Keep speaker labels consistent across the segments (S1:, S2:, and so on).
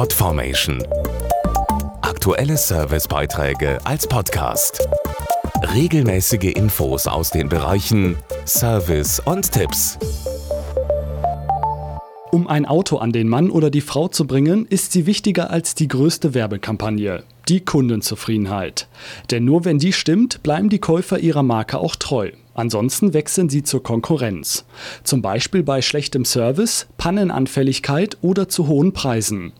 S1: Podformation. Aktuelle Servicebeiträge als Podcast. Regelmäßige Infos aus den Bereichen Service und Tipps.
S2: Um ein Auto an den Mann oder die Frau zu bringen, ist sie wichtiger als die größte Werbekampagne, die Kundenzufriedenheit. Denn nur wenn die stimmt, bleiben die Käufer ihrer Marke auch treu. Ansonsten wechseln sie zur Konkurrenz. Zum Beispiel bei schlechtem Service, Pannenanfälligkeit oder zu hohen Preisen.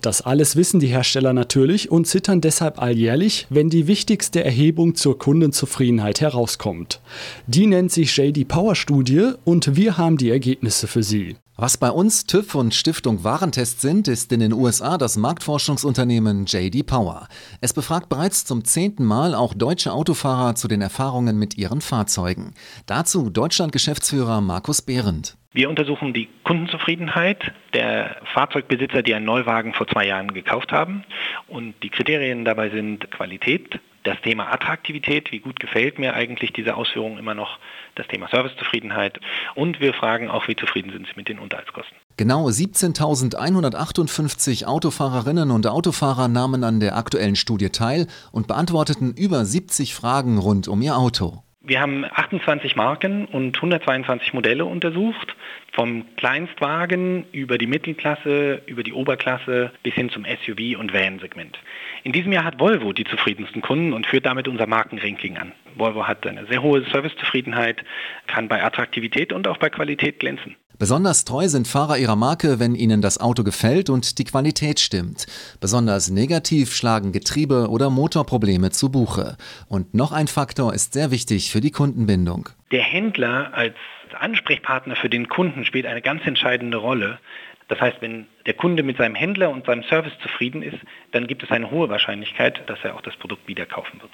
S2: Das alles wissen die Hersteller natürlich und zittern deshalb alljährlich, wenn die wichtigste Erhebung zur Kundenzufriedenheit herauskommt. Die nennt sich JD Power Studie und wir haben die Ergebnisse für Sie.
S3: Was bei uns TÜV und Stiftung Warentest sind, ist in den USA das Marktforschungsunternehmen JD Power. Es befragt bereits zum zehnten Mal auch deutsche Autofahrer zu den Erfahrungen mit ihren Fahrzeugen. Dazu Deutschland-Geschäftsführer Markus Behrendt.
S4: Wir untersuchen die Kundenzufriedenheit der Fahrzeugbesitzer, die einen Neuwagen vor zwei Jahren gekauft haben. Und die Kriterien dabei sind Qualität, das Thema Attraktivität, wie gut gefällt mir eigentlich diese Ausführung immer noch, das Thema Servicezufriedenheit und wir fragen auch, wie zufrieden sind Sie mit den Unterhaltskosten.
S3: Genau 17.158 Autofahrerinnen und Autofahrer nahmen an der aktuellen Studie teil und beantworteten über 70 Fragen rund um ihr Auto.
S4: Wir haben 28 Marken und 122 Modelle untersucht, vom Kleinstwagen über die Mittelklasse, über die Oberklasse bis hin zum SUV- und Van-Segment. In diesem Jahr hat Volvo die zufriedensten Kunden und führt damit unser Markenranking an. Volvo hat eine sehr hohe Servicezufriedenheit, kann bei Attraktivität und auch bei Qualität glänzen.
S3: Besonders treu sind Fahrer ihrer Marke, wenn ihnen das Auto gefällt und die Qualität stimmt. Besonders negativ schlagen Getriebe oder Motorprobleme zu Buche. Und noch ein Faktor ist sehr wichtig für die Kundenbindung.
S4: Der Händler als Ansprechpartner für den Kunden spielt eine ganz entscheidende Rolle. Das heißt, wenn der Kunde mit seinem Händler und seinem Service zufrieden ist, dann gibt es eine hohe Wahrscheinlichkeit, dass er auch das Produkt wieder kaufen wird.